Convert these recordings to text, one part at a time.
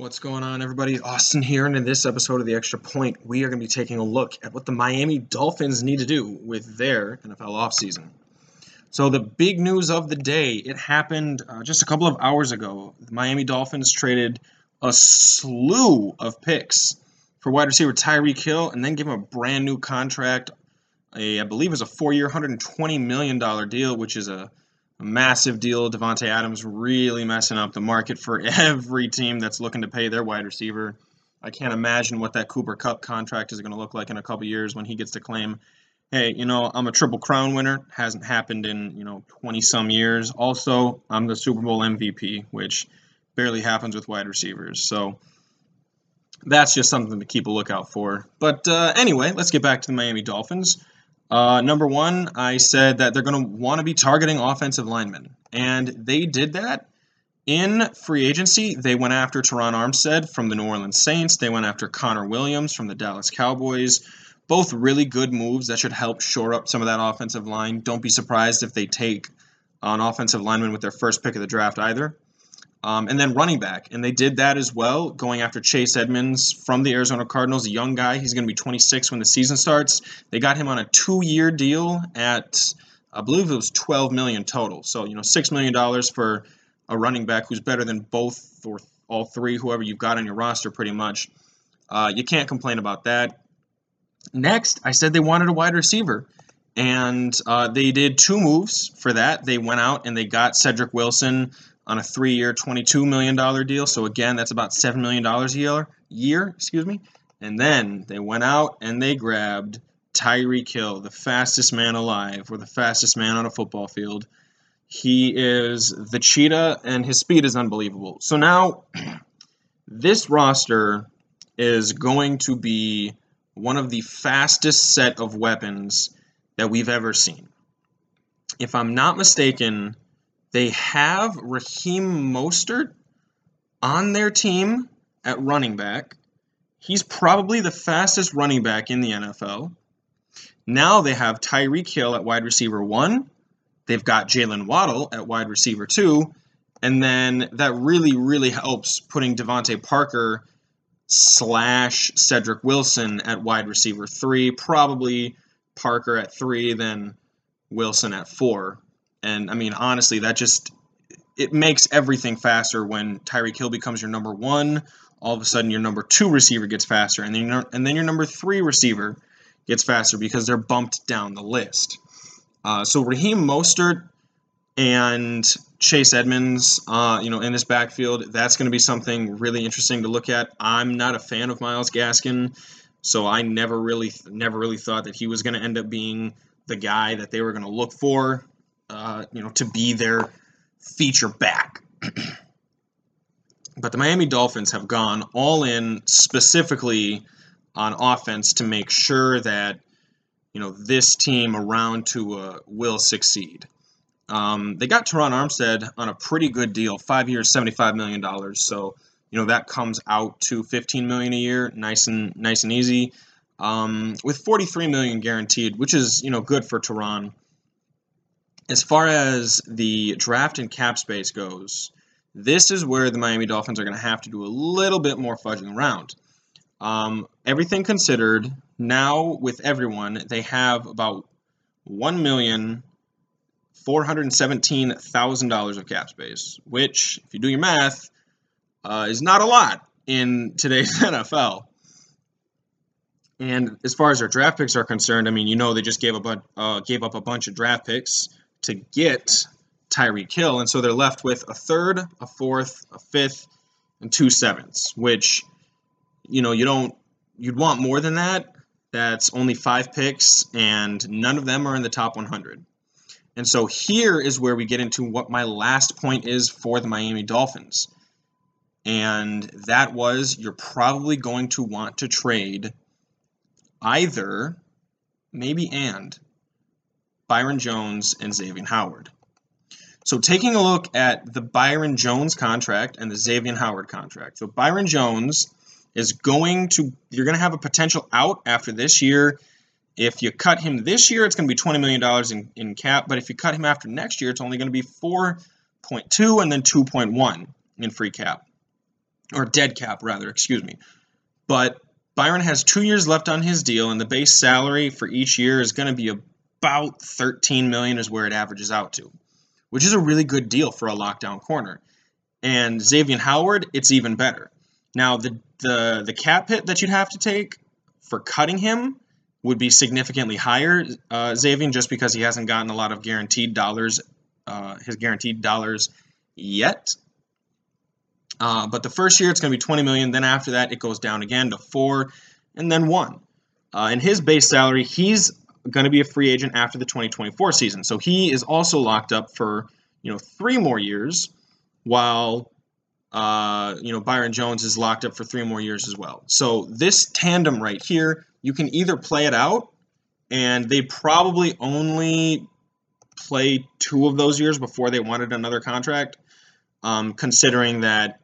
What's going on, everybody? Austin here, and in this episode of The Extra Point, we are going to be taking a look at what the Miami Dolphins need to do with their NFL offseason. So, the big news of the day, it happened uh, just a couple of hours ago. The Miami Dolphins traded a slew of picks for wide receiver Tyreek Hill and then gave him a brand new contract. A, I believe was a four year, $120 million deal, which is a a massive deal. Davante Adams really messing up the market for every team that's looking to pay their wide receiver. I can't imagine what that Cooper Kupp contract is going to look like in a couple years when he gets to claim, hey, you know, I'm a triple crown winner. Hasn't happened in, you know, 20 some years. Also, I'm the Super Bowl MVP, which barely happens with wide receivers. So that's just something to keep a lookout for. But uh, anyway, let's get back to the Miami Dolphins. Uh, number one, I said that they're going to want to be targeting offensive linemen, and they did that in free agency. They went after Terron Armstead from the New Orleans Saints. They went after Connor Williams from the Dallas Cowboys. Both really good moves that should help shore up some of that offensive line. Don't be surprised if they take an offensive lineman with their first pick of the draft either. Um, and then running back. And they did that as well, going after Chase Edmonds from the Arizona Cardinals, a young guy. He's going to be 26 when the season starts. They got him on a two year deal at, I believe it was 12 million total. So, you know, $6 million for a running back who's better than both or all three, whoever you've got on your roster, pretty much. Uh, you can't complain about that. Next, I said they wanted a wide receiver. And uh, they did two moves for that. They went out and they got Cedric Wilson on a three-year, $22 million deal. So again, that's about $7 million a year, year, excuse me. And then they went out and they grabbed Tyreek Hill, the fastest man alive, or the fastest man on a football field. He is the cheetah, and his speed is unbelievable. So now, this roster is going to be one of the fastest set of weapons that we've ever seen. If I'm not mistaken, they have Raheem Mostert on their team at running back. He's probably the fastest running back in the NFL. Now they have Tyreek Hill at wide receiver one. They've got Jalen Waddle at wide receiver two. And then that really, really helps putting DeVante Parker slash Cedric Wilson at wide receiver three. Probably Parker at three, then Wilson at four. And I mean, honestly, that just it makes everything faster when Tyreek Hill becomes your number one. All of a sudden, your number two receiver gets faster, and then your, and then your number three receiver gets faster because they're bumped down the list. Uh, so Raheem Mostert and Chase Edmonds, uh, you know, in this backfield, that's going to be something really interesting to look at. I'm not a fan of Myles Gaskin, so I never really, never really thought that he was going to end up being the guy that they were going to look for uh, you know, to be their feature back. but the Miami Dolphins have gone all in specifically on offense to make sure that you know this team around Tua will succeed. Um, they got Terron Armstead on a pretty good deal, five years, seventy-five million dollars. So you know that comes out to fifteen million a year, nice and nice and easy. Um, with forty-three million guaranteed, which is you know good for Terron as far as the draft and cap space goes, this is where the Miami Dolphins are going to have to do a little bit more fudging around. Um, everything considered, now with everyone, they have about one million four hundred seventeen thousand dollars of cap space, which, if you do your math, uh, is not a lot in today's NFL. And as far as their draft picks are concerned, I mean, you know, they just gave up uh, gave up a bunch of draft picks to get Tyreek Hill, and so they're left with a third, a fourth, a fifth, and two sevenths, which you know you don't you'd want more than that. That's only five picks, and none of them are in the top 100. And so here is where we get into what my last point is for the Miami Dolphins. And that was you're probably going to want to trade either, maybe and, Byron Jones, and Xavier Howard. So taking a look at the Byron Jones contract and the Xavier Howard contract. So Byron Jones is going to you're going to have a potential out after this year. If you cut him this year, it's going to be $20 million in, in cap. But if you cut him after next year, it's only going to be 4.2 and then 2.1 in free cap. or dead cap rather, excuse me. But Byron has two years left on his deal, and the base salary for each year is going to be about 13 million, is where it averages out to, which is a really good deal for a lockdown corner. And Xavier Howard, it's even better. Now the the the cap hit that you'd have to take for cutting him would be significantly higher, uh, Xavier, just because he hasn't gotten a lot of guaranteed dollars, uh, his guaranteed dollars yet. Uh, but the first year it's going to be 20 million. Then after that, it goes down again to four, and then one. Uh, and his base salary, he's going to be a free agent after the 2024 season, so he is also locked up for you know three more years, while uh, you know Byron Jones is locked up for three more years as well. So this tandem right here, you can either play it out, and they probably only play two of those years before they wanted another contract, um, considering that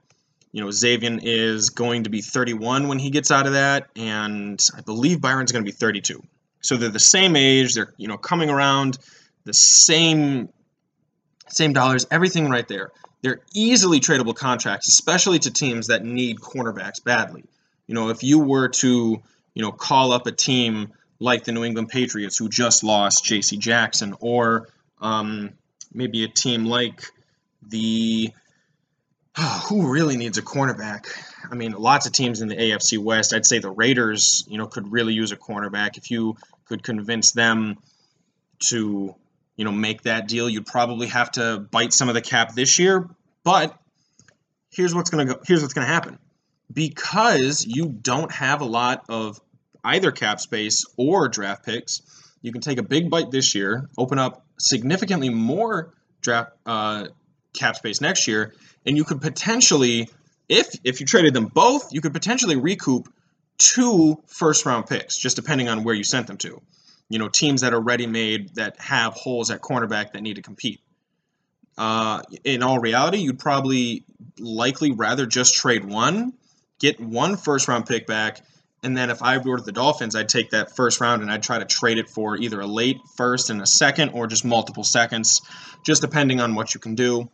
you know, Xavier is going to be 31 when he gets out of that, and I believe Byron's going to be 32. So they're the same age. They're you know coming around the same same dollars, everything right there. They're easily tradable contracts, especially to teams that need cornerbacks badly. You know, if you were to you know call up a team like the New England Patriots who just lost J.C. Jackson, or um, maybe a team like the who really needs a cornerback? I mean, lots of teams in the AFC West. I'd say the Raiders, you know, could really use a cornerback. If you could convince them to, you know, make that deal, you'd probably have to bite some of the cap this year. But here's what's gonna go. Here's what's gonna happen. Because you don't have a lot of either cap space or draft picks, you can take a big bite this year, open up significantly more draft uh, cap space next year, and you could potentially, if if you traded them both, you could potentially recoup two first round picks, just depending on where you sent them to. You know, teams that are ready made that have holes at cornerback that need to compete. Uh, in all reality, you'd probably likely rather just trade one, get one first round pick back, and then if I were the Dolphins, I'd take that first round and I'd try to trade it for either a late first and a second or just multiple seconds, just depending on what you can do.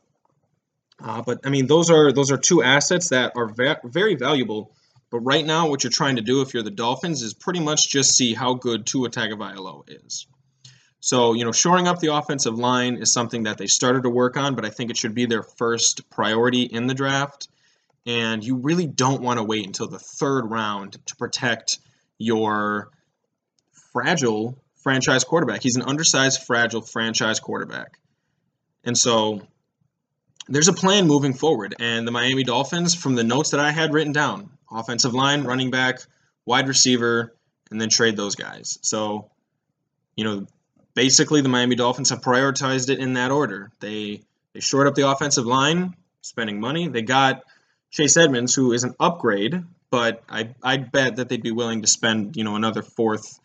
Uh, but I mean, those are those are two assets that are va- very valuable. But right now, what you're trying to do if you're the Dolphins is pretty much just see how good Tua Tagovailoa is. So you know, shoring up the offensive line is something that they started to work on, but I think it should be their first priority in the draft. And you really don't want to wait until the third round to protect your fragile franchise quarterback. He's an undersized, fragile franchise quarterback. And so there's a plan moving forward. And the Miami Dolphins, from the notes that I had written down, offensive line, running back, wide receiver, and then trade those guys. So, you know, basically the Miami Dolphins have prioritized it in that order. They they shored up the offensive line, spending money. They got Chase Edmonds, who is an upgrade, but I I bet that they'd be willing to spend you know another fourth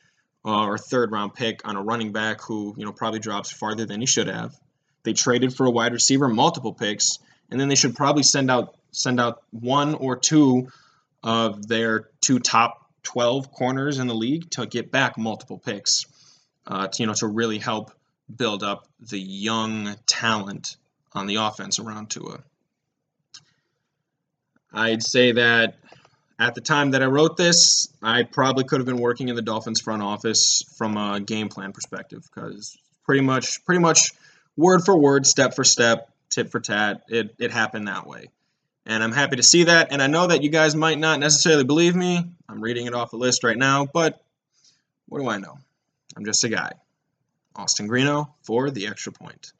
uh, or third round pick on a running back who you know probably drops farther than he should have. They traded for a wide receiver, multiple picks, and then they should probably send out send out one or two of their two top 12 corners in the league to get back multiple picks uh, to, you know to really help build up the young talent on the offense around Tua. I'd say that at the time that I wrote this, I probably could have been working in the Dolphins front office from a game plan perspective because pretty much pretty much word for word, step for step, tit for tat. It, it happened that way. And I'm happy to see that. And I know that you guys might not necessarily believe me. I'm reading it off the list right now, but what do I know? I'm just a guy. Austin Greeno for the extra point.